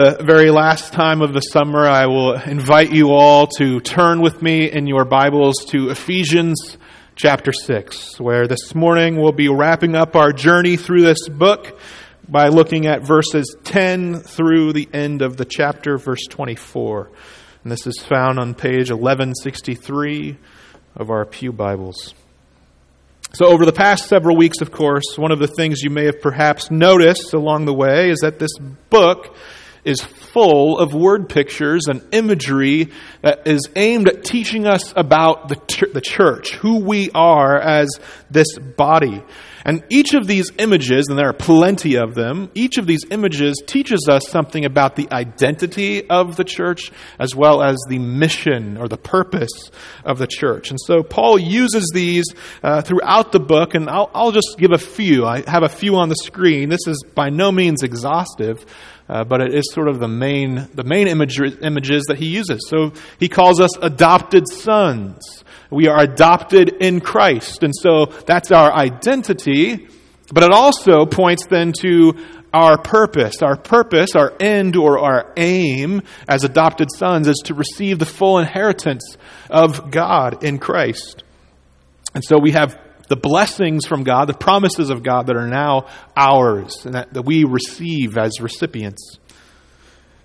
the very last time of the summer, I will invite you all to turn with me in your Bibles to Ephesians chapter 6, where this morning we'll be wrapping up our journey through this book by looking at verses 10 through the end of the chapter, verse 24. And this is found on page 1163 of our Pew Bibles. So, over the past several weeks, of course, one of the things you may have perhaps noticed along the way is that this book is full of word pictures and imagery that is aimed at teaching us about the, the church, who we are as this body. And each of these images, and there are plenty of them, each of these images teaches us something about the identity of the church as well as the mission or the purpose of the church. And so Paul uses these uh, throughout the book, and I'll, I'll just give a few. I have a few on the screen. This is by no means exhaustive. Uh, but it is sort of the main, the main image, images that he uses. So he calls us adopted sons. We are adopted in Christ. And so that's our identity. But it also points then to our purpose. Our purpose, our end or our aim as adopted sons is to receive the full inheritance of God in Christ. And so we have the blessings from God, the promises of God that are now ours and that, that we receive as recipients.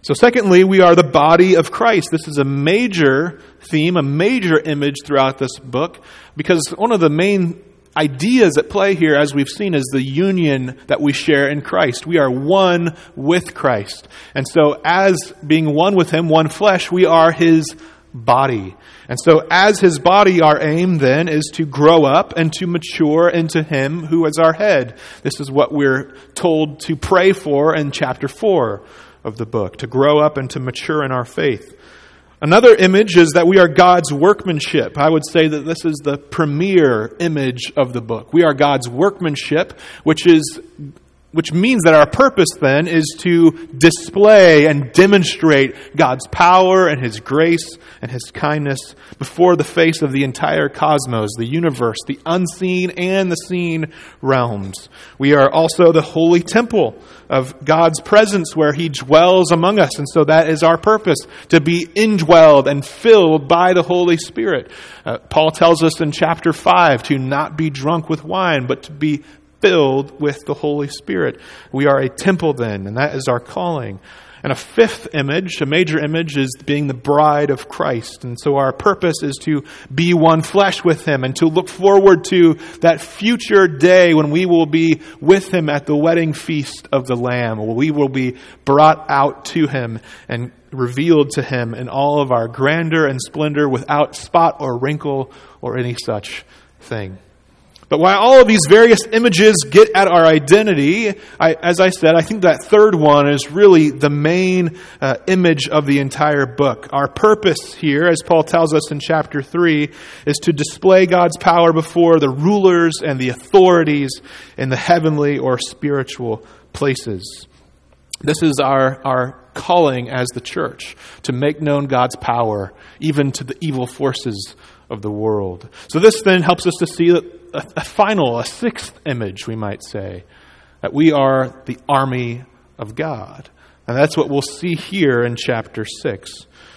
So, secondly, we are the body of Christ. This is a major theme, a major image throughout this book, because one of the main ideas at play here, as we've seen, is the union that we share in Christ. We are one with Christ. And so, as being one with Him, one flesh, we are His body. And so, as his body, our aim then is to grow up and to mature into him who is our head. This is what we're told to pray for in chapter 4 of the book to grow up and to mature in our faith. Another image is that we are God's workmanship. I would say that this is the premier image of the book. We are God's workmanship, which is which means that our purpose then is to display and demonstrate God's power and His grace and His kindness before the face of the entire cosmos, the universe, the unseen and the seen realms. We are also the holy temple of God's presence where He dwells among us. And so that is our purpose, to be indwelled and filled by the Holy Spirit. Uh, Paul tells us in chapter 5 to not be drunk with wine, but to be filled with the Holy Spirit. We are a temple then, and that is our calling. And a fifth image, a major image, is being the bride of Christ. And so our purpose is to be one flesh with Him and to look forward to that future day when we will be with Him at the wedding feast of the Lamb, where we will be brought out to Him and revealed to Him in all of our grandeur and splendor without spot or wrinkle or any such thing. But while all of these various images get at our identity, I, as I said, I think that third one is really the main uh, image of the entire book. Our purpose here, as Paul tells us in chapter 3, is to display God's power before the rulers and the authorities in the heavenly or spiritual places. This is our, our calling as the church to make known God's power even to the evil forces of the world. So, this then helps us to see a, a final, a sixth image, we might say, that we are the army of God. And that's what we'll see here in chapter 6.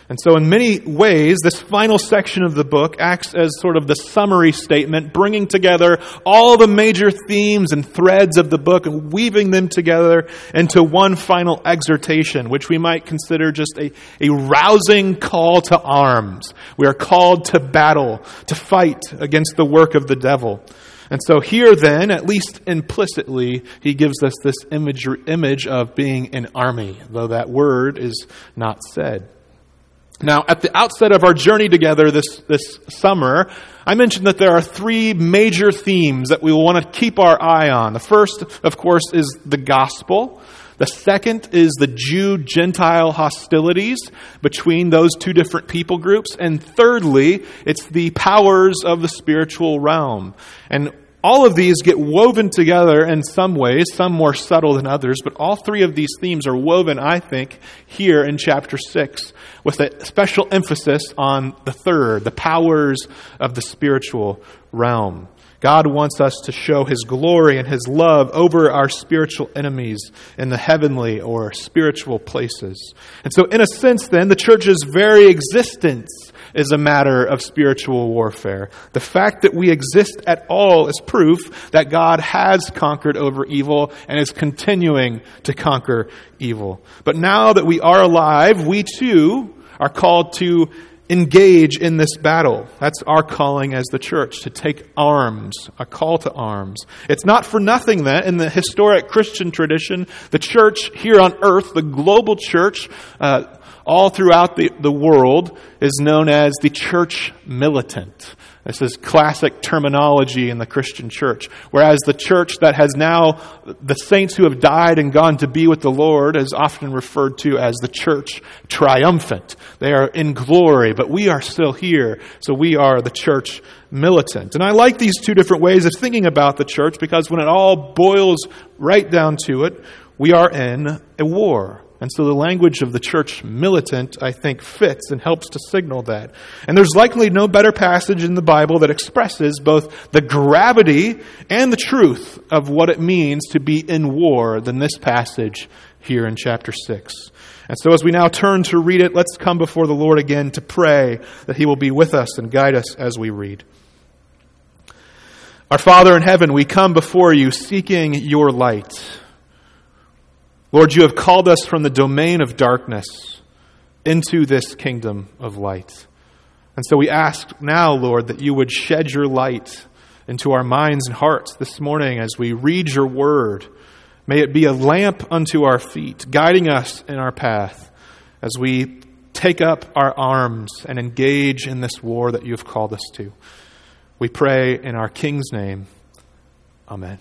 And so, in many ways, this final section of the book acts as sort of the summary statement, bringing together all the major themes and threads of the book and weaving them together into one final exhortation, which we might consider just a, a rousing call to arms. We are called to battle, to fight against the work of the devil. And so, here then, at least implicitly, he gives us this image, image of being an army, though that word is not said. Now, at the outset of our journey together this, this summer, I mentioned that there are three major themes that we will want to keep our eye on. The first, of course, is the gospel. The second is the Jew Gentile hostilities between those two different people groups. And thirdly, it's the powers of the spiritual realm. And all of these get woven together in some ways, some more subtle than others, but all three of these themes are woven, I think, here in chapter 6, with a special emphasis on the third, the powers of the spiritual realm. God wants us to show His glory and His love over our spiritual enemies in the heavenly or spiritual places. And so, in a sense, then, the church's very existence is a matter of spiritual warfare. The fact that we exist at all is proof that God has conquered over evil and is continuing to conquer evil. But now that we are alive, we too are called to engage in this battle. That's our calling as the church, to take arms, a call to arms. It's not for nothing that in the historic Christian tradition, the church here on earth, the global church, uh, all throughout the, the world, is known as the church militant. This is classic terminology in the Christian church. Whereas the church that has now, the saints who have died and gone to be with the Lord is often referred to as the church triumphant. They are in glory, but we are still here, so we are the church militant. And I like these two different ways of thinking about the church because when it all boils right down to it, we are in a war. And so the language of the church militant, I think, fits and helps to signal that. And there's likely no better passage in the Bible that expresses both the gravity and the truth of what it means to be in war than this passage here in chapter 6. And so as we now turn to read it, let's come before the Lord again to pray that He will be with us and guide us as we read. Our Father in heaven, we come before you seeking your light. Lord, you have called us from the domain of darkness into this kingdom of light. And so we ask now, Lord, that you would shed your light into our minds and hearts this morning as we read your word. May it be a lamp unto our feet, guiding us in our path as we take up our arms and engage in this war that you have called us to. We pray in our King's name. Amen.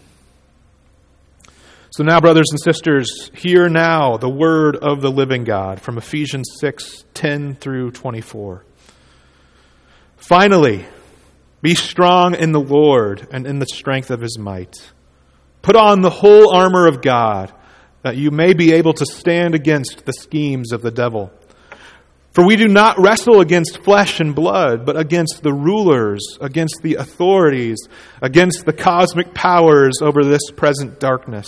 So now, brothers and sisters, hear now the word of the living God from Ephesians 6 10 through 24. Finally, be strong in the Lord and in the strength of his might. Put on the whole armor of God, that you may be able to stand against the schemes of the devil. For we do not wrestle against flesh and blood, but against the rulers, against the authorities, against the cosmic powers over this present darkness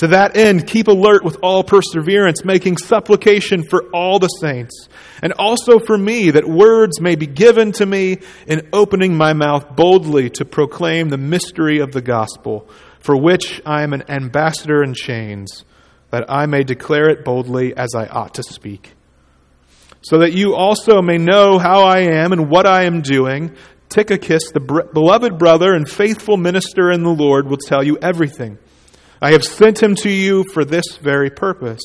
To that end, keep alert with all perseverance, making supplication for all the saints, and also for me, that words may be given to me in opening my mouth boldly to proclaim the mystery of the gospel, for which I am an ambassador in chains, that I may declare it boldly as I ought to speak. So that you also may know how I am and what I am doing, Tychicus, the beloved brother and faithful minister in the Lord, will tell you everything. I have sent him to you for this very purpose,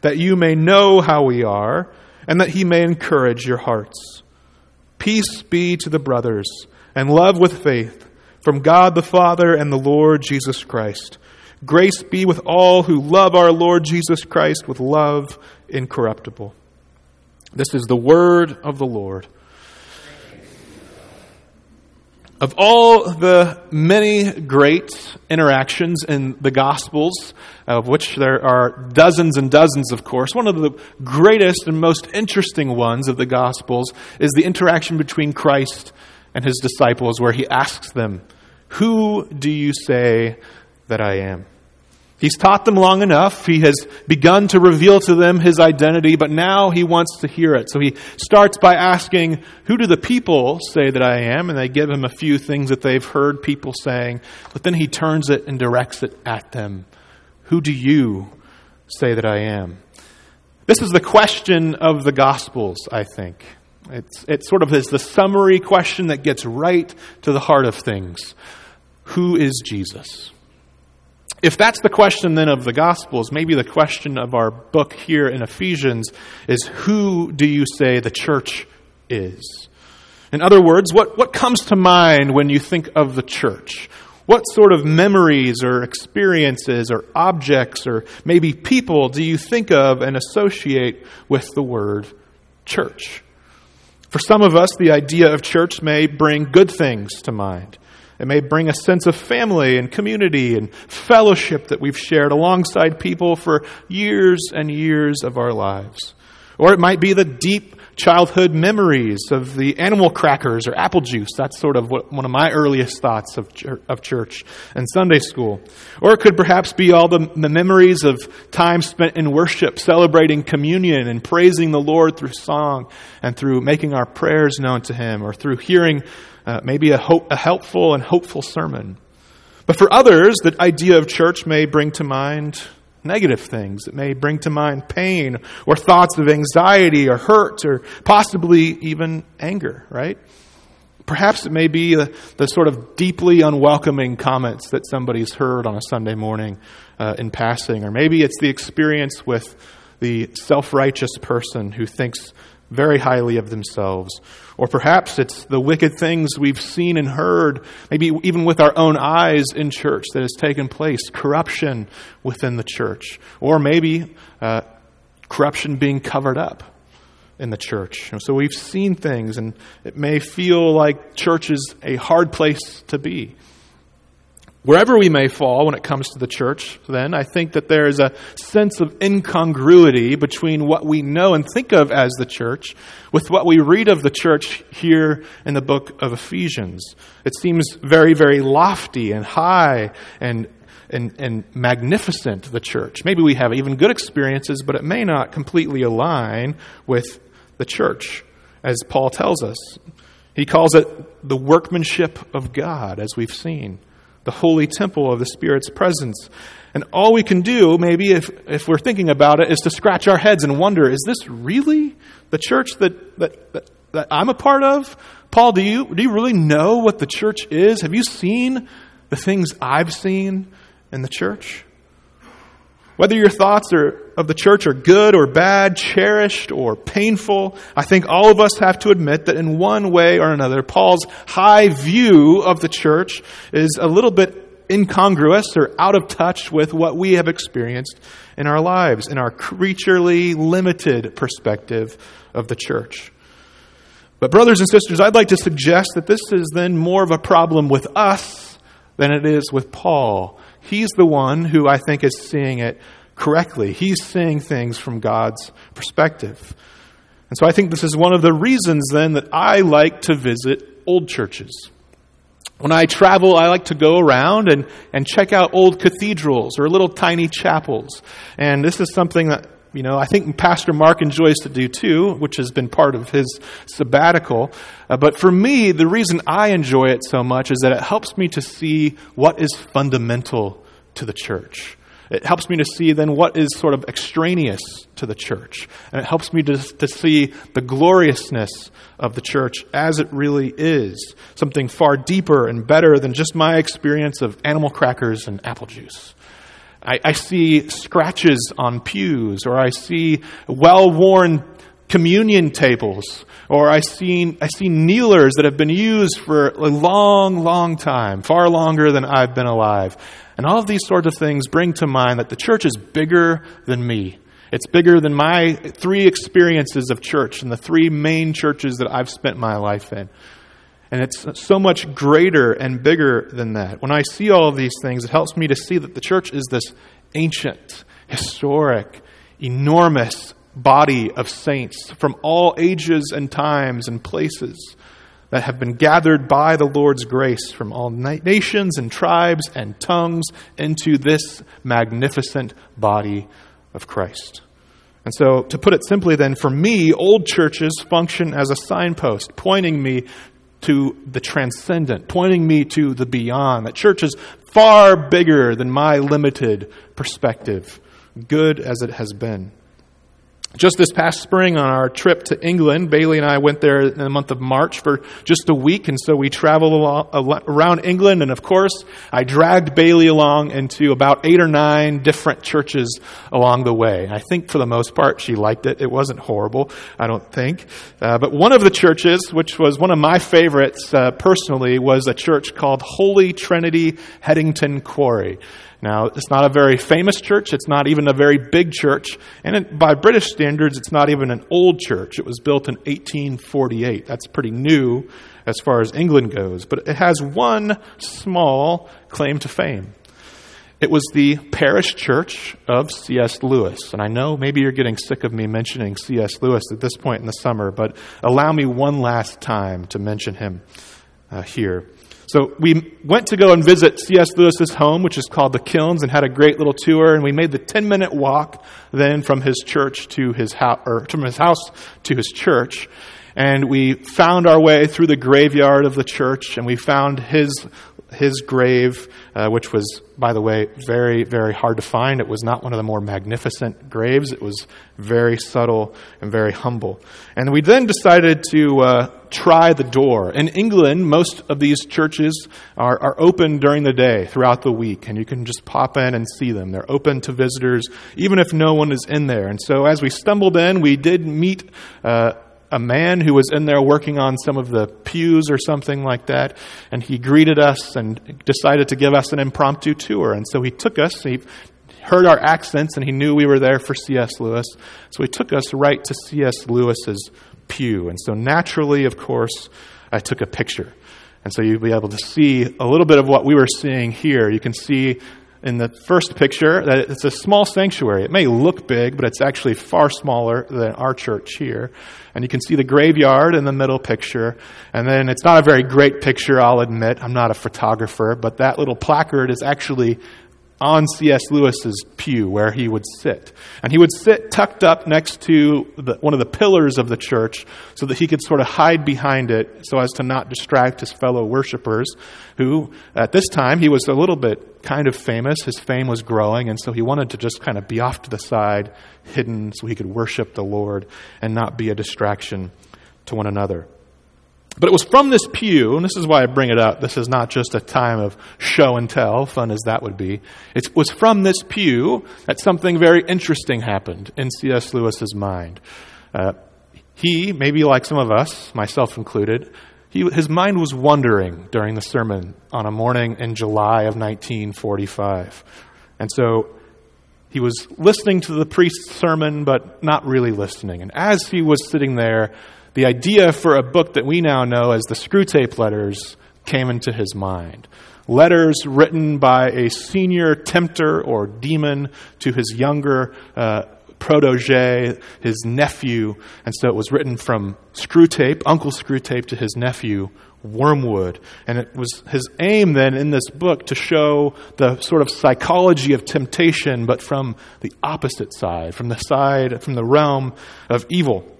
that you may know how we are, and that he may encourage your hearts. Peace be to the brothers, and love with faith, from God the Father and the Lord Jesus Christ. Grace be with all who love our Lord Jesus Christ with love incorruptible. This is the word of the Lord. Of all the many great interactions in the Gospels, of which there are dozens and dozens, of course, one of the greatest and most interesting ones of the Gospels is the interaction between Christ and his disciples, where he asks them, Who do you say that I am? He's taught them long enough. He has begun to reveal to them his identity, but now he wants to hear it. So he starts by asking, Who do the people say that I am? And they give him a few things that they've heard people saying, but then he turns it and directs it at them. Who do you say that I am? This is the question of the Gospels, I think. It's, it sort of is the summary question that gets right to the heart of things. Who is Jesus? If that's the question then of the Gospels, maybe the question of our book here in Ephesians is who do you say the church is? In other words, what, what comes to mind when you think of the church? What sort of memories or experiences or objects or maybe people do you think of and associate with the word church? For some of us, the idea of church may bring good things to mind. It may bring a sense of family and community and fellowship that we've shared alongside people for years and years of our lives. Or it might be the deep childhood memories of the animal crackers or apple juice. That's sort of what, one of my earliest thoughts of, of church and Sunday school. Or it could perhaps be all the, the memories of time spent in worship, celebrating communion and praising the Lord through song and through making our prayers known to Him or through hearing uh, maybe a, hope, a helpful and hopeful sermon. But for others, the idea of church may bring to mind negative things. It may bring to mind pain or thoughts of anxiety or hurt or possibly even anger, right? Perhaps it may be the, the sort of deeply unwelcoming comments that somebody's heard on a Sunday morning uh, in passing, or maybe it's the experience with the self righteous person who thinks very highly of themselves. Or perhaps it's the wicked things we've seen and heard, maybe even with our own eyes in church that has taken place, corruption within the church. Or maybe uh, corruption being covered up in the church. So we've seen things, and it may feel like church is a hard place to be. Wherever we may fall when it comes to the church, then, I think that there is a sense of incongruity between what we know and think of as the church with what we read of the church here in the book of Ephesians. It seems very, very lofty and high and and, and magnificent, the church. Maybe we have even good experiences, but it may not completely align with the church, as Paul tells us. He calls it the workmanship of God, as we've seen the holy temple of the Spirit's presence. And all we can do, maybe if, if we're thinking about it, is to scratch our heads and wonder is this really the church that, that, that, that I'm a part of? Paul, do you, do you really know what the church is? Have you seen the things I've seen in the church? Whether your thoughts are, of the church are good or bad, cherished or painful, I think all of us have to admit that in one way or another, Paul's high view of the church is a little bit incongruous or out of touch with what we have experienced in our lives, in our creaturely limited perspective of the church. But, brothers and sisters, I'd like to suggest that this is then more of a problem with us than it is with Paul He's the one who I think is seeing it correctly. He's seeing things from God's perspective. And so I think this is one of the reasons then that I like to visit old churches. When I travel, I like to go around and, and check out old cathedrals or little tiny chapels. And this is something that you know, I think Pastor Mark enjoys to do too, which has been part of his sabbatical. Uh, but for me, the reason I enjoy it so much is that it helps me to see what is fundamental to the church. It helps me to see then what is sort of extraneous to the church. And it helps me to, to see the gloriousness of the church as it really is something far deeper and better than just my experience of animal crackers and apple juice. I, I see scratches on pews, or I see well worn communion tables, or I see, I see kneelers that have been used for a long, long time, far longer than I've been alive. And all of these sorts of things bring to mind that the church is bigger than me. It's bigger than my three experiences of church and the three main churches that I've spent my life in. And it's so much greater and bigger than that. When I see all of these things, it helps me to see that the church is this ancient, historic, enormous body of saints from all ages and times and places that have been gathered by the Lord's grace from all nations and tribes and tongues into this magnificent body of Christ. And so, to put it simply, then, for me, old churches function as a signpost, pointing me to the transcendent, pointing me to the beyond. That church is far bigger than my limited perspective, good as it has been. Just this past spring on our trip to England, Bailey and I went there in the month of March for just a week, and so we traveled along, around England, and of course, I dragged Bailey along into about eight or nine different churches along the way. I think for the most part, she liked it. It wasn't horrible, I don't think. Uh, but one of the churches, which was one of my favorites uh, personally, was a church called Holy Trinity Headington Quarry. Now, it's not a very famous church. It's not even a very big church. And it, by British standards, it's not even an old church. It was built in 1848. That's pretty new as far as England goes. But it has one small claim to fame. It was the parish church of C.S. Lewis. And I know maybe you're getting sick of me mentioning C.S. Lewis at this point in the summer, but allow me one last time to mention him uh, here. So we went to go and visit C.S. Lewis's home, which is called the Kilns, and had a great little tour. And we made the 10 minute walk then from his church to his house, or from his house to his church. And we found our way through the graveyard of the church, and we found his his grave, uh, which was, by the way, very, very hard to find. It was not one of the more magnificent graves. It was very subtle and very humble. And we then decided to uh, try the door. In England, most of these churches are, are open during the day, throughout the week, and you can just pop in and see them. They're open to visitors, even if no one is in there. And so as we stumbled in, we did meet. Uh, a man who was in there working on some of the pews or something like that, and he greeted us and decided to give us an impromptu tour. And so he took us, he heard our accents, and he knew we were there for C.S. Lewis. So he took us right to C.S. Lewis's pew. And so naturally, of course, I took a picture. And so you'll be able to see a little bit of what we were seeing here. You can see in the first picture that it's a small sanctuary. It may look big, but it's actually far smaller than our church here. And you can see the graveyard in the middle picture. And then it's not a very great picture, I'll admit. I'm not a photographer, but that little placard is actually on C.S. Lewis's pew where he would sit. And he would sit tucked up next to the, one of the pillars of the church so that he could sort of hide behind it so as to not distract his fellow worshipers, who at this time he was a little bit kind of famous. His fame was growing, and so he wanted to just kind of be off to the side, hidden, so he could worship the Lord and not be a distraction to one another. But it was from this pew, and this is why I bring it up. This is not just a time of show and tell, fun as that would be. It was from this pew that something very interesting happened in C.S. Lewis's mind. Uh, he, maybe like some of us, myself included, he, his mind was wandering during the sermon on a morning in July of 1945. And so he was listening to the priest's sermon, but not really listening. And as he was sitting there, the idea for a book that we now know as the Screwtape Letters came into his mind. Letters written by a senior tempter or demon to his younger uh, protege, his nephew. And so it was written from Screwtape, Uncle Screwtape, to his nephew, Wormwood. And it was his aim then in this book to show the sort of psychology of temptation, but from the opposite side, from the side, from the realm of evil.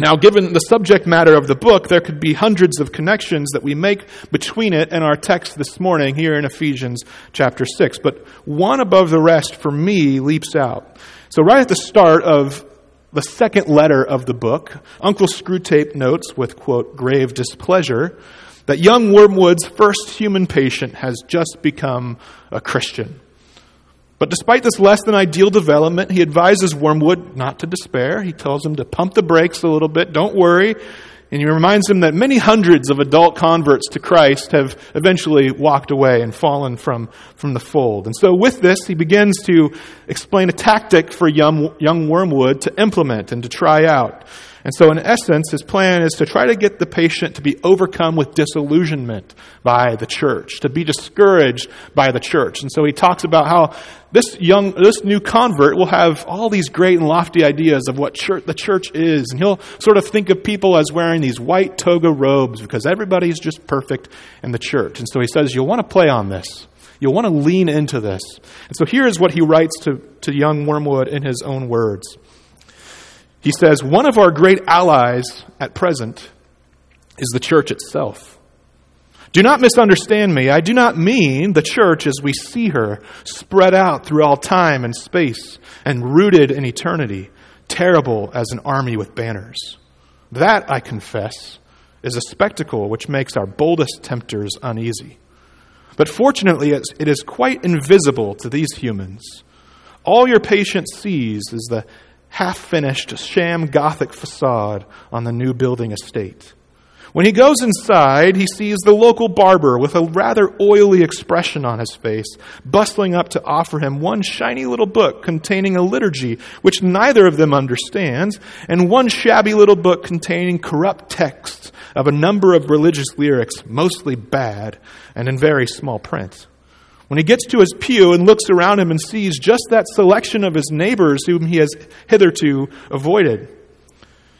Now, given the subject matter of the book, there could be hundreds of connections that we make between it and our text this morning here in Ephesians chapter 6. But one above the rest for me leaps out. So, right at the start of the second letter of the book, Uncle Screwtape notes with, quote, grave displeasure that young Wormwood's first human patient has just become a Christian. But despite this less than ideal development, he advises Wormwood not to despair. He tells him to pump the brakes a little bit, don't worry. And he reminds him that many hundreds of adult converts to Christ have eventually walked away and fallen from, from the fold. And so, with this, he begins to explain a tactic for young, young Wormwood to implement and to try out. And so, in essence, his plan is to try to get the patient to be overcome with disillusionment by the church, to be discouraged by the church. And so, he talks about how this young, this new convert will have all these great and lofty ideas of what church, the church is. And he'll sort of think of people as wearing these white toga robes because everybody's just perfect in the church. And so, he says, You'll want to play on this. You'll want to lean into this. And so, here is what he writes to, to young Wormwood in his own words. He says, One of our great allies at present is the church itself. Do not misunderstand me. I do not mean the church as we see her, spread out through all time and space and rooted in eternity, terrible as an army with banners. That, I confess, is a spectacle which makes our boldest tempters uneasy. But fortunately, it is quite invisible to these humans. All your patient sees is the half finished sham Gothic facade on the new building estate. When he goes inside, he sees the local barber with a rather oily expression on his face, bustling up to offer him one shiny little book containing a liturgy which neither of them understands, and one shabby little book containing corrupt texts of a number of religious lyrics, mostly bad and in very small print. When he gets to his pew and looks around him and sees just that selection of his neighbors whom he has hitherto avoided,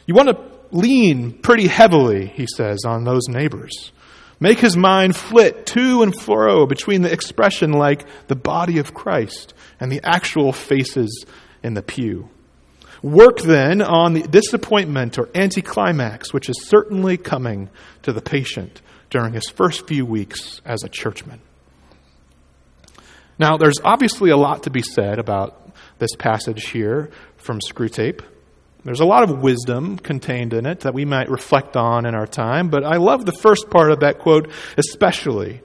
you want to lean pretty heavily, he says, on those neighbors. Make his mind flit to and fro between the expression like the body of Christ and the actual faces in the pew. Work then on the disappointment or anticlimax, which is certainly coming to the patient during his first few weeks as a churchman. Now, there's obviously a lot to be said about this passage here from Screwtape. There's a lot of wisdom contained in it that we might reflect on in our time, but I love the first part of that quote especially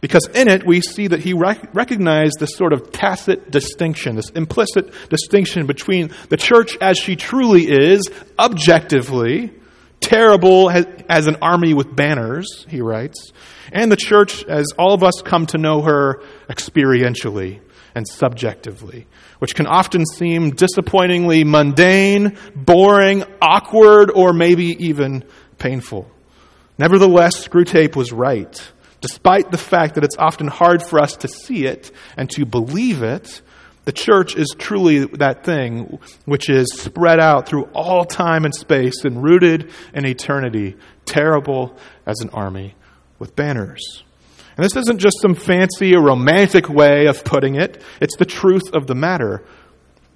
because in it we see that he rec- recognized this sort of tacit distinction, this implicit distinction between the church as she truly is, objectively, terrible as an army with banners, he writes, and the church as all of us come to know her experientially and subjectively which can often seem disappointingly mundane, boring, awkward, or maybe even painful. Nevertheless, Screwtape was right. Despite the fact that it's often hard for us to see it and to believe it, the church is truly that thing which is spread out through all time and space and rooted in eternity, terrible as an army with banners. And this isn't just some fancy or romantic way of putting it, it's the truth of the matter.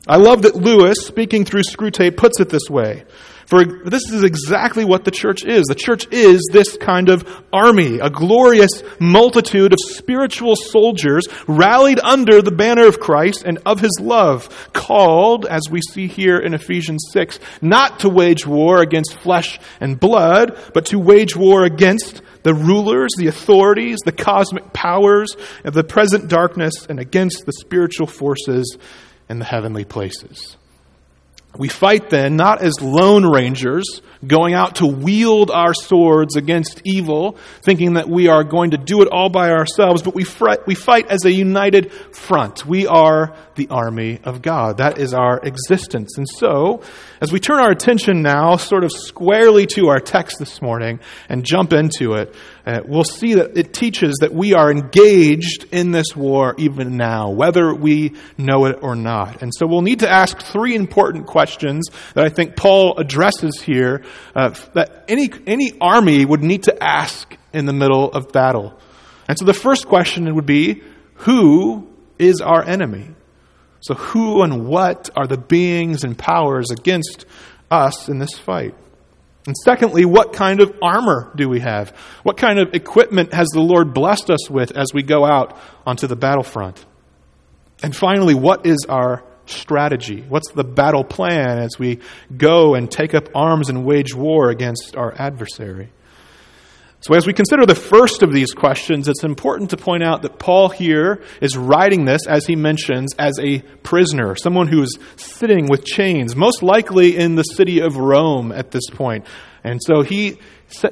I love that Lewis, speaking through Screwtape, puts it this way. For this is exactly what the church is. The church is this kind of army, a glorious multitude of spiritual soldiers rallied under the banner of Christ and of his love, called, as we see here in Ephesians 6, not to wage war against flesh and blood, but to wage war against the rulers, the authorities, the cosmic powers of the present darkness, and against the spiritual forces in the heavenly places. We fight then not as lone rangers going out to wield our swords against evil, thinking that we are going to do it all by ourselves, but we, we fight as a united front. We are the army of God. That is our existence. And so, as we turn our attention now sort of squarely to our text this morning and jump into it, uh, we'll see that it teaches that we are engaged in this war even now, whether we know it or not. And so we'll need to ask three important questions that I think Paul addresses here uh, that any, any army would need to ask in the middle of battle. And so the first question would be who is our enemy? So, who and what are the beings and powers against us in this fight? And secondly, what kind of armor do we have? What kind of equipment has the Lord blessed us with as we go out onto the battlefront? And finally, what is our strategy? What's the battle plan as we go and take up arms and wage war against our adversary? So, as we consider the first of these questions, it's important to point out that Paul here is writing this, as he mentions, as a prisoner, someone who is sitting with chains, most likely in the city of Rome at this point. And so he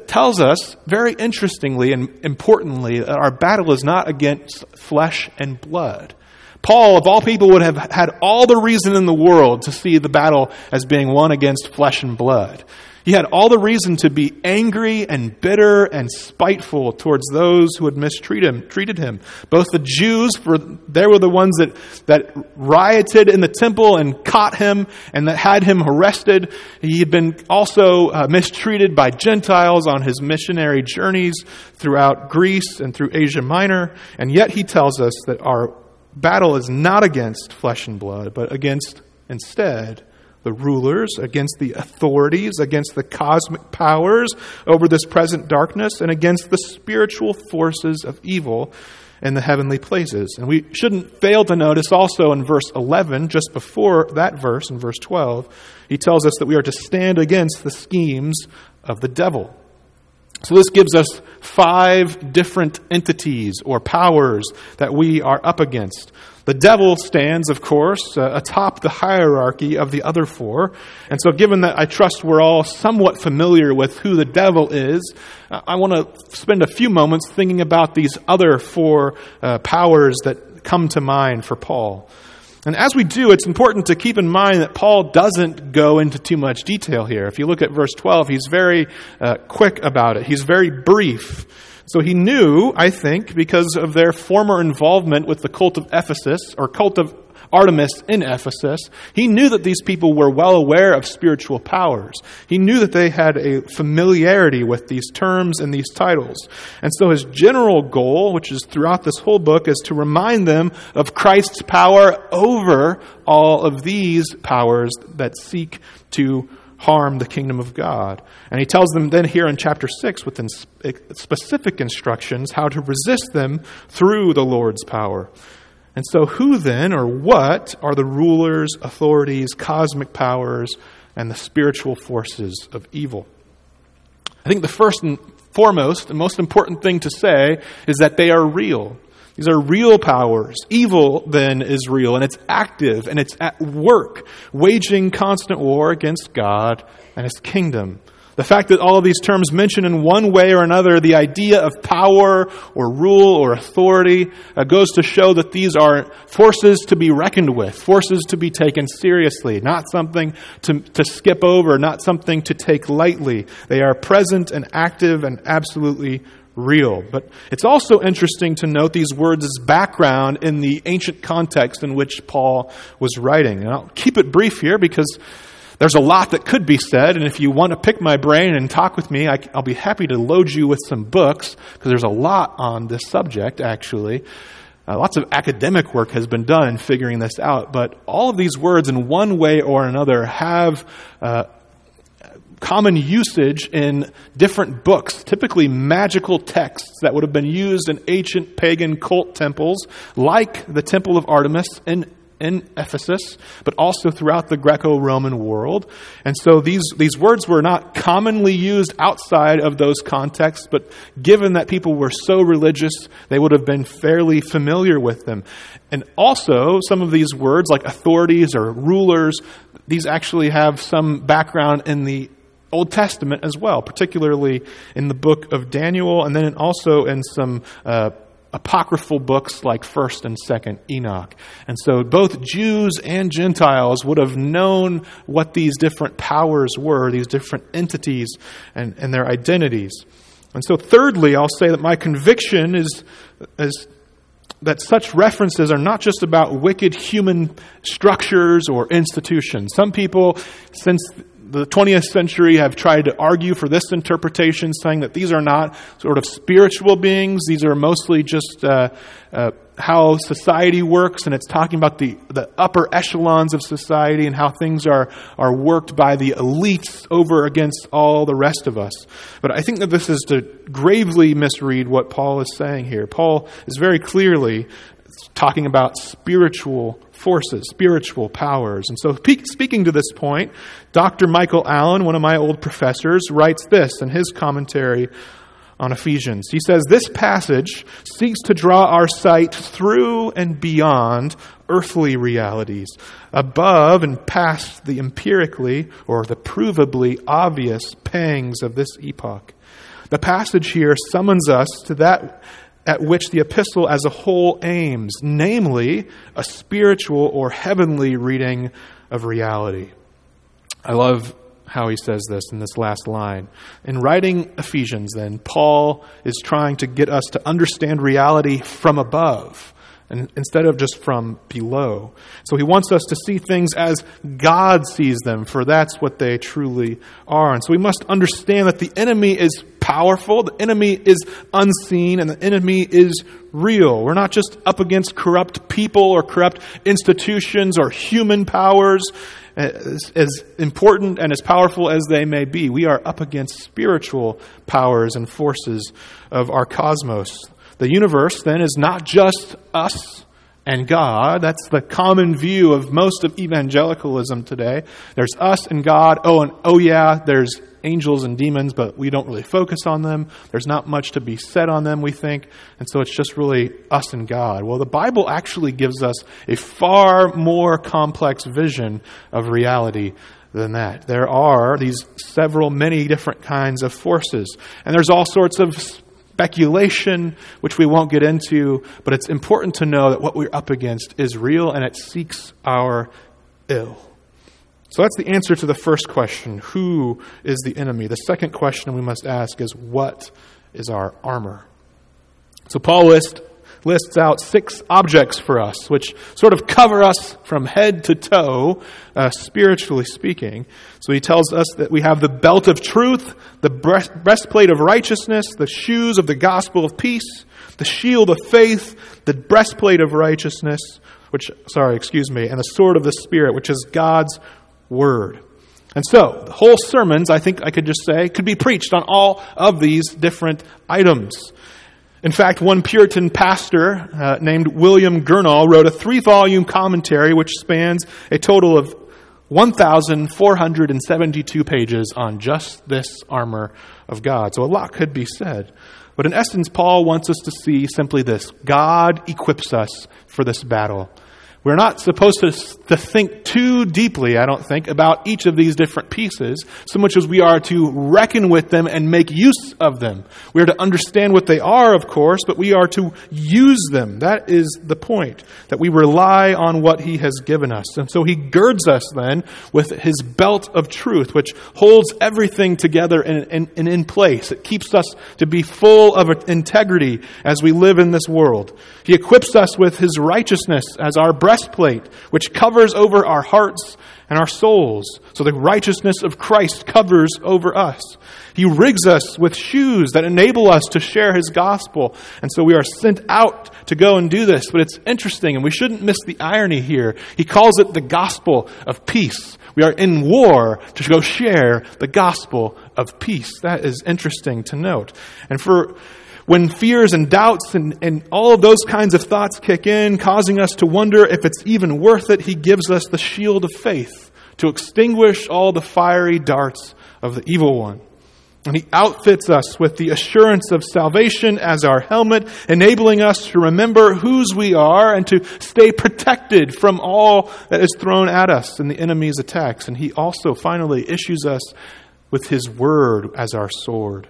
tells us, very interestingly and importantly, that our battle is not against flesh and blood. Paul, of all people, would have had all the reason in the world to see the battle as being won against flesh and blood. He had all the reason to be angry and bitter and spiteful towards those who had mistreated him, treated him. Both the Jews, for they were the ones that, that rioted in the temple and caught him and that had him arrested. He had been also uh, mistreated by Gentiles on his missionary journeys throughout Greece and through Asia Minor. And yet he tells us that our battle is not against flesh and blood, but against, instead, the rulers, against the authorities, against the cosmic powers over this present darkness, and against the spiritual forces of evil in the heavenly places. And we shouldn't fail to notice also in verse 11, just before that verse, in verse 12, he tells us that we are to stand against the schemes of the devil. So this gives us five different entities or powers that we are up against. The devil stands, of course, uh, atop the hierarchy of the other four. And so, given that I trust we're all somewhat familiar with who the devil is, I want to spend a few moments thinking about these other four uh, powers that come to mind for Paul. And as we do, it's important to keep in mind that Paul doesn't go into too much detail here. If you look at verse 12, he's very uh, quick about it, he's very brief. So he knew, I think, because of their former involvement with the cult of Ephesus, or cult of Artemis in Ephesus, he knew that these people were well aware of spiritual powers. He knew that they had a familiarity with these terms and these titles. And so his general goal, which is throughout this whole book, is to remind them of Christ's power over all of these powers that seek to harm the kingdom of God. And he tells them then here in chapter 6 with specific instructions how to resist them through the Lord's power. And so, who then or what are the rulers, authorities, cosmic powers, and the spiritual forces of evil? I think the first and foremost and most important thing to say is that they are real. These are real powers. Evil, then, is real, and it's active, and it's at work, waging constant war against God and His kingdom. The fact that all of these terms mention in one way or another the idea of power or rule or authority uh, goes to show that these are forces to be reckoned with, forces to be taken seriously, not something to, to skip over, not something to take lightly. They are present and active and absolutely real. But it's also interesting to note these words background in the ancient context in which Paul was writing. And I'll keep it brief here because there's a lot that could be said, and if you want to pick my brain and talk with me, I, will be happy to load you with some books because there's a lot on this subject, actually. Uh, lots of academic work has been done in figuring this out, but all of these words, in one way or another, have uh, common usage in different books, typically magical texts that would have been used in ancient pagan cult temples, like the Temple of Artemis in, in Ephesus, but also throughout the Greco Roman world. And so these, these words were not commonly used outside of those contexts, but given that people were so religious, they would have been fairly familiar with them. And also, some of these words, like authorities or rulers, these actually have some background in the Old Testament as well, particularly in the book of Daniel, and then also in some uh, apocryphal books like 1st and 2nd Enoch. And so both Jews and Gentiles would have known what these different powers were, these different entities and, and their identities. And so, thirdly, I'll say that my conviction is, is that such references are not just about wicked human structures or institutions. Some people, since the 20th century have tried to argue for this interpretation, saying that these are not sort of spiritual beings. These are mostly just uh, uh, how society works, and it's talking about the, the upper echelons of society and how things are, are worked by the elites over against all the rest of us. But I think that this is to gravely misread what Paul is saying here. Paul is very clearly talking about spiritual forces, spiritual powers. And so, speaking to this point, Dr. Michael Allen, one of my old professors, writes this in his commentary on Ephesians. He says, This passage seeks to draw our sight through and beyond earthly realities, above and past the empirically or the provably obvious pangs of this epoch. The passage here summons us to that at which the epistle as a whole aims, namely, a spiritual or heavenly reading of reality. I love how he says this in this last line. In writing Ephesians, then, Paul is trying to get us to understand reality from above and instead of just from below. So he wants us to see things as God sees them, for that's what they truly are. And so we must understand that the enemy is powerful, the enemy is unseen, and the enemy is real. We're not just up against corrupt people or corrupt institutions or human powers. As, as important and as powerful as they may be, we are up against spiritual powers and forces of our cosmos The universe, then, is not just us and God. That's the common view of most of evangelicalism today. There's us and God. Oh, and oh, yeah, there's angels and demons, but we don't really focus on them. There's not much to be said on them, we think. And so it's just really us and God. Well, the Bible actually gives us a far more complex vision of reality than that. There are these several, many different kinds of forces. And there's all sorts of speculation, which we won't get into, but it's important to know that what we're up against is real and it seeks our ill. So that's the answer to the first question who is the enemy? The second question we must ask is what is our armor? So Paul lists, lists out six objects for us, which sort of cover us from head to toe, uh, spiritually speaking. So he tells us that we have the belt of truth, the breast, breastplate of righteousness, the shoes of the gospel of peace, the shield of faith, the breastplate of righteousness, which, sorry, excuse me, and the sword of the Spirit, which is God's word. And so, the whole sermons, I think I could just say, could be preached on all of these different items. In fact, one Puritan pastor uh, named William Gurnall wrote a three volume commentary which spans a total of 1,472 pages on just this armor of God. So a lot could be said. But in essence, Paul wants us to see simply this God equips us for this battle. We're not supposed to, to think too deeply, I don't think, about each of these different pieces, so much as we are to reckon with them and make use of them. We are to understand what they are, of course, but we are to use them. That is the point, that we rely on what He has given us. And so He girds us then with His belt of truth, which holds everything together and, and, and in place. It keeps us to be full of integrity as we live in this world. He equips us with His righteousness as our breastplate, which covers over our hearts and our souls. So the righteousness of Christ covers over us. He rigs us with shoes that enable us to share His gospel. And so we are sent out to go and do this. But it's interesting, and we shouldn't miss the irony here. He calls it the gospel of peace. We are in war to go share the gospel of peace. That is interesting to note. And for when fears and doubts and, and all of those kinds of thoughts kick in, causing us to wonder if it's even worth it, he gives us the shield of faith to extinguish all the fiery darts of the evil one. And he outfits us with the assurance of salvation as our helmet, enabling us to remember whose we are and to stay protected from all that is thrown at us in the enemy's attacks. And he also finally issues us with his word as our sword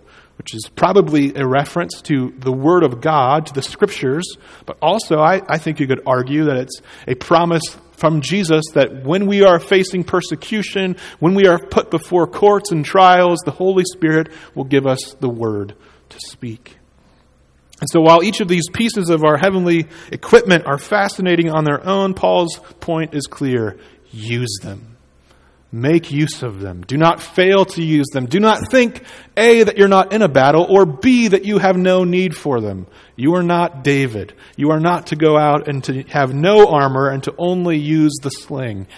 which is probably a reference to the Word of God, to the Scriptures, but also I, I, think you could argue that it's a promise from Jesus that when we are facing persecution, when we are put before courts and trials, the Holy Spirit will give us the Word to speak. And so while each of these pieces of our heavenly equipment are fascinating on their own, Paul's point is clear use them. Make use of them. Do not fail to use them. Do not think, A, that you're not in a battle, or B, that you have no need for them. You are not David. You are not to go out and to have no armor and to only use the sling.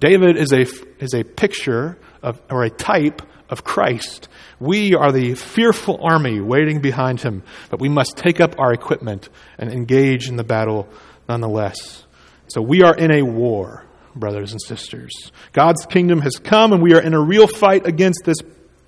David is a, is a picture of, or a type of Christ. We are the fearful army waiting behind him, but we must take up our equipment and engage in the battle nonetheless. So we are in a war brothers and sisters. God's kingdom has come, and we are in a real fight against this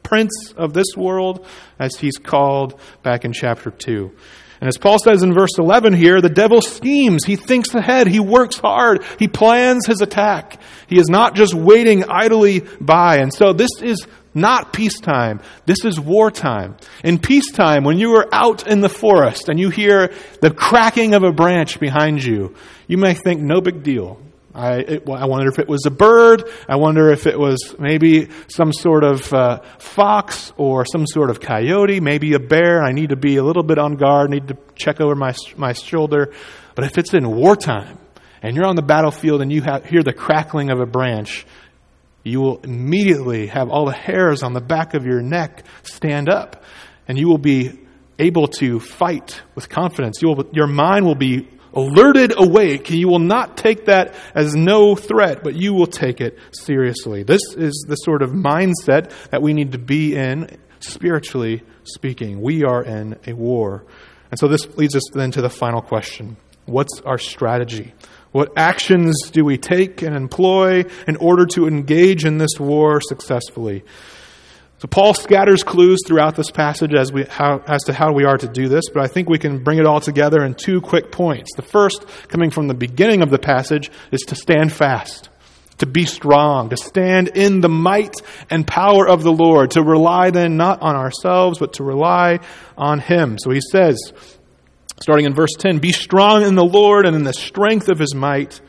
prince of this world, as he's called back in chapter 2. And as Paul says in verse 11 here, the devil schemes. He thinks ahead. He works hard. He plans his attack. He is not just waiting idly by. And so this is not peacetime. This is wartime. In peacetime, when you are out in the forest and you hear the cracking of a branch behind you, you may think, no big deal. I, it, I wonder if it was a bird. I wonder if it was maybe some sort of uh, fox or some sort of coyote, maybe a bear. I need to be a little bit on guard, I need to check over my, my shoulder. But if it's in wartime and you're on the battlefield and you hear the crackling of a branch, you will immediately have all the hairs on the back of your neck stand up and you will be able to fight with confidence. Will, your mind will be alerted awake, you will not take that as no threat, but you will take it seriously. This is the sort of mindset that we need to be in, spiritually speaking. We are in a war. And so this leads us then to the final question What's our strategy? What actions do we take and employ in order to engage in this war successfully? So Paul scatters clues throughout this passage as, we, how, as to how we are to do this, but I think we can bring it all together in two quick points. The first, coming from the beginning of the passage, is to stand fast, to be strong, to stand in the might and power of the Lord, to rely then not on ourselves, but to rely on Him. So he says, starting in verse 10, Be strong in the Lord and in the strength of His might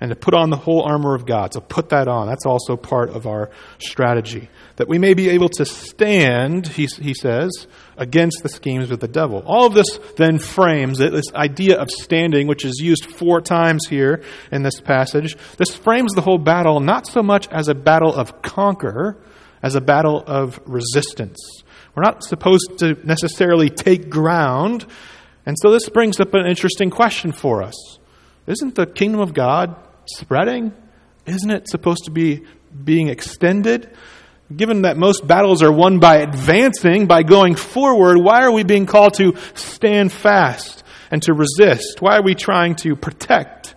and to put on the whole armor of God. So put that on. That's also part of our strategy. That we may be able to stand, he, he says, against the schemes of the devil. All of this then frames it, this idea of standing, which is used four times here in this passage. This frames the whole battle not so much as a battle of conquer, as a battle of resistance. We're not supposed to necessarily take ground. And so this brings up an interesting question for us. Isn't the kingdom of God spreading? Isn't it supposed to be being extended? Given that most battles are won by advancing, by going forward, why are we being called to stand fast and to resist? Why are we trying to protect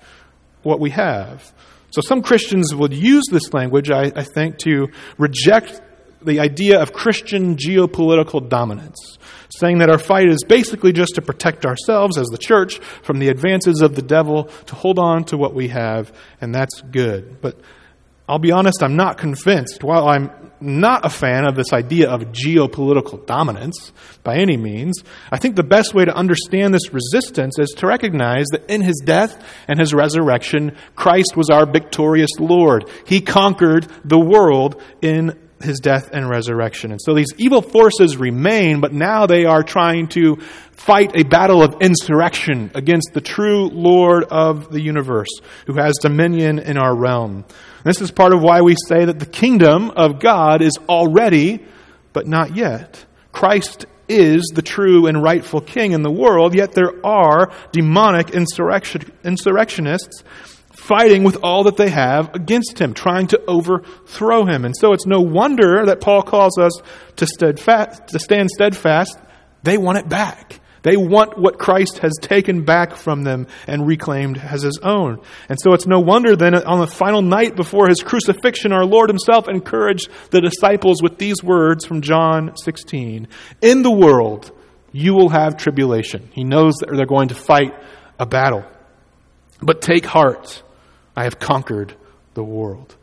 what we have? So some Christians would use this language, I, I think, to reject the idea of Christian geopolitical dominance saying that our fight is basically just to protect ourselves as the church from the advances of the devil, to hold on to what we have, and that's good. But I'll be honest, I'm not convinced. While I'm not a fan of this idea of geopolitical dominance by any means, I think the best way to understand this resistance is to recognize that in his death and his resurrection, Christ was our victorious Lord. He conquered the world in his death and resurrection. And so these evil forces remain, but now they are trying to fight a battle of insurrection against the true Lord of the universe who has dominion in our realm. This is part of why we say that the kingdom of God is already, but not yet. Christ is the true and rightful king in the world, yet there are demonic insurrection, insurrectionists fighting with all that they have against him, trying to overthrow him. And so it's no wonder that Paul calls us to, steadfast, to stand steadfast. They want it back. They want what Christ has taken back from them and reclaimed as his own. And so it's no wonder then on the final night before his crucifixion, our Lord himself encouraged the disciples with these words from John 16 In the world, you will have tribulation. He knows that they're going to fight a battle. But take heart. I have conquered the world.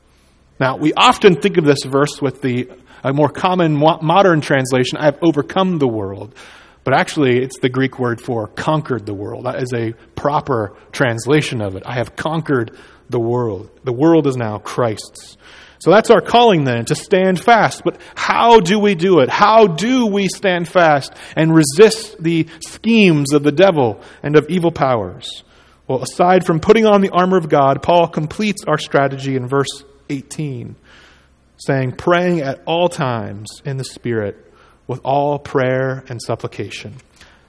Now, we often think of this verse with the a more common modern translation, I have overcome the world. But actually, it's the Greek word for conquered the world. That is a proper translation of it. I have conquered the world. The world is now Christ's. So that's our calling then, to stand fast. But how do we do it? How do we stand fast and resist the schemes of the devil and of evil powers? Well, aside from putting on the armor of God, Paul completes our strategy in verse 18, saying, praying at all times in the Spirit with all prayer and supplication.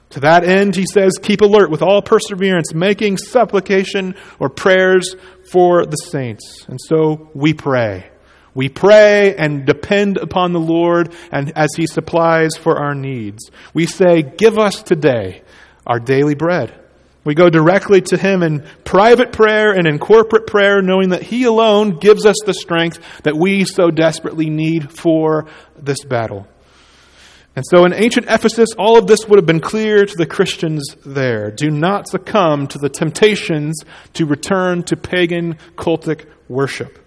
To that end, he says, keep alert with all perseverance, making supplication or prayers for the saints. And so we pray. We pray and depend upon the Lord and as he supplies for our needs. We say, give us today our daily bread. We go directly to Him in private prayer and in corporate prayer, knowing that He alone gives us the strength that we so desperately need for this battle. And so in ancient Ephesus, all of this would have been clear to the Christians there. Do not succumb to the temptations to return to pagan cultic worship.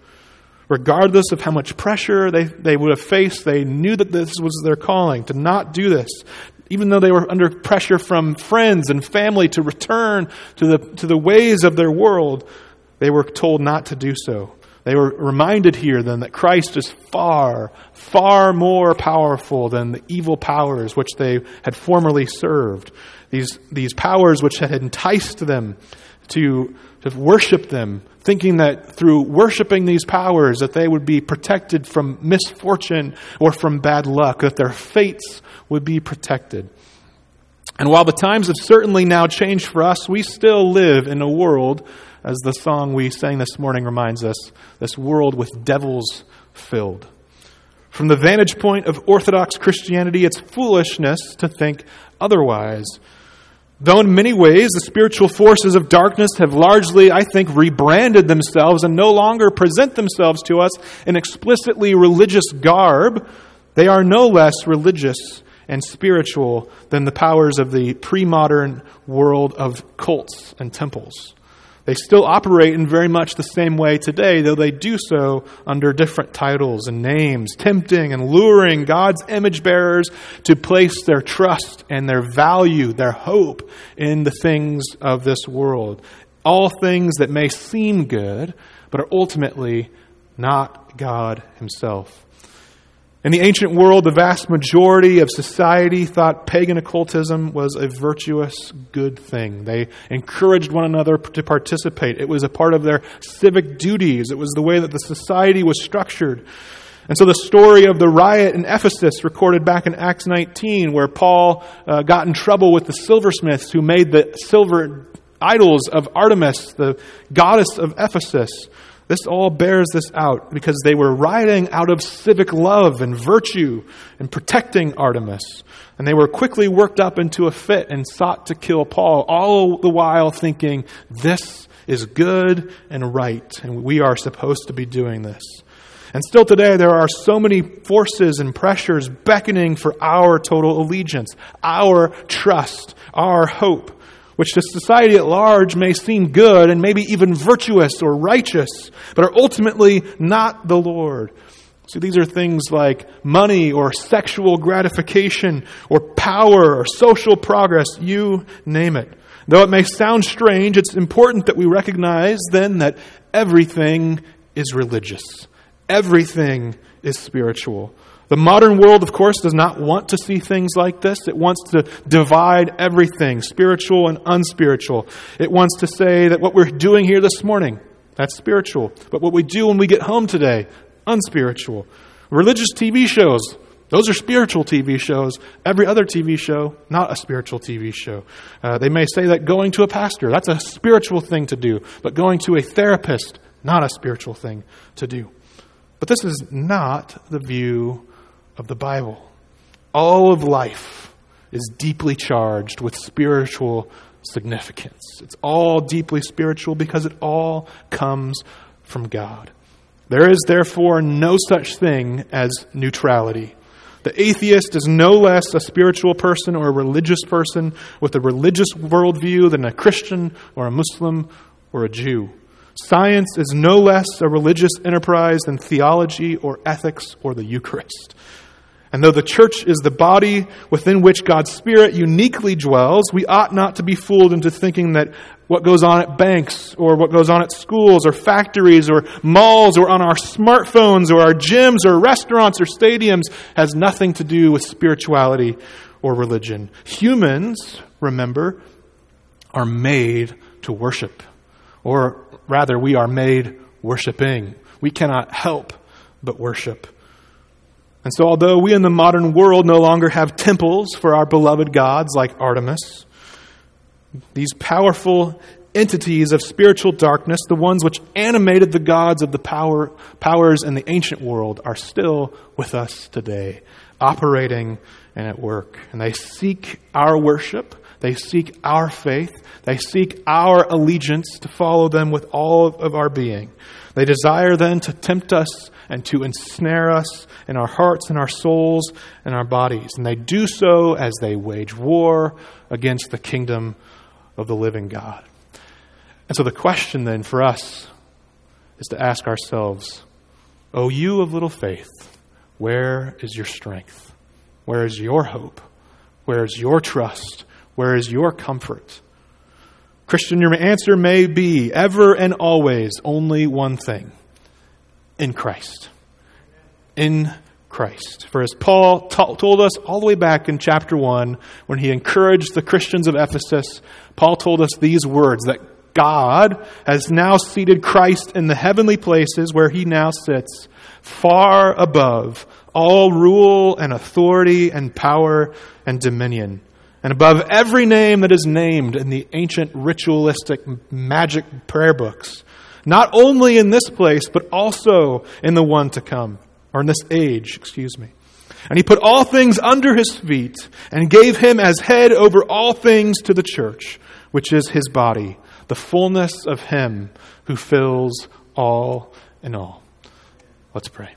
Regardless of how much pressure they, they would have faced, they knew that this was their calling to not do this, even though they were under pressure from friends and family to return to the, to the ways of their world, they were told not to do so. They were reminded here then that Christ is far, far more powerful than the evil powers which they had formerly served. These, these powers which had enticed them to, to worship them, thinking that through worshiping these powers that they would be protected from misfortune or from bad luck, that their fates would be protected. And while the times have certainly now changed for us, we still live in a world, as the song we sang this morning reminds us, this world with devils filled. From the vantage point of Orthodox Christianity, it's foolishness to think otherwise. Though in many ways the spiritual forces of darkness have largely, I think, rebranded themselves and no longer present themselves to us in explicitly religious garb, they are no less religious and spiritual than the powers of the pre modern world of cults and temples. They still operate in very much the same way today, though they do so under different titles and names, tempting and luring God's image bearers to place their trust and their value, their hope in the things of this world. All things that may seem good, but are ultimately not God Himself. In the ancient world, the vast majority of society thought pagan occultism was a virtuous, good thing. They encouraged one another to participate. It was a part of their civic duties. It was the way that the society was structured. And so the story of the riot in Ephesus, recorded back in Acts 19, where Paul uh, got in trouble with the silversmiths who made the silver idols of Artemis, the goddess of Ephesus, this all bears this out because they were rioting out of civic love and virtue and protecting Artemis. And they were quickly worked up into a fit and sought to kill Paul, all the while thinking, this is good and right, and we are supposed to be doing this. And still today, there are so many forces and pressures beckoning for our total allegiance, our trust, our hope which to society at large may seem good and maybe even virtuous or righteous, but are ultimately not the Lord. So these are things like money or sexual gratification or power or social progress, you name it. Though it may sound strange, it's important that we recognize then that everything is religious. Everything is spiritual. The modern world, of course, does not want to see things like this. It wants to divide everything, spiritual and unspiritual. It wants to say that what we're doing here this morning, that's spiritual. But what we do when we get home today, unspiritual. Religious TV shows, those are spiritual TV shows. Every other TV show, not a spiritual TV show. Uh, they may say that going to a pastor, that's a spiritual thing to do. But going to a therapist, not a spiritual thing to do. But this is not the view of the Bible. All of life is deeply charged with spiritual significance. It's all deeply spiritual because it all comes from God. There is therefore no such thing as neutrality. The atheist is no less a spiritual person or a religious person with a religious worldview than a Christian or a Muslim or a Jew. Science is no less a religious enterprise than theology or ethics or the Eucharist. And though the church is the body within which God's Spirit uniquely dwells, we ought not to be fooled into thinking that what goes on at banks or what goes on at schools or factories or malls or on our smartphones or our gyms or restaurants or stadiums has nothing to do with spirituality or religion. Humans, remember, are made to worship. Or rather, we are made worshiping. We cannot help but worship. And so, although we in the modern world no longer have temples for our beloved gods like Artemis, these powerful entities of spiritual darkness, the ones which animated the gods of the power, powers in the ancient world, are still with us today, operating and at work. And they seek our worship, they seek our faith, they seek our allegiance to follow them with all of our being. They desire then to tempt us and to ensnare us in our hearts and our souls and our bodies. And they do so as they wage war against the kingdom of the living God. And so the question then for us is to ask ourselves, O you of little faith, where is your strength? Where is your hope? Where is your trust? Where is your comfort? Christian, your answer may be ever and always only one thing in Christ. In Christ. For as Paul t- told us all the way back in chapter 1, when he encouraged the Christians of Ephesus, Paul told us these words that God has now seated Christ in the heavenly places where he now sits, far above all rule and authority and power and dominion, and above every name that is named in the ancient ritualistic magic prayer books not only in this place, but also in the one to come, or in this age, excuse me. And he put all things under his feet and gave him as head over all things to the church, which is his body, the fullness of him who fills all in all. Let's pray.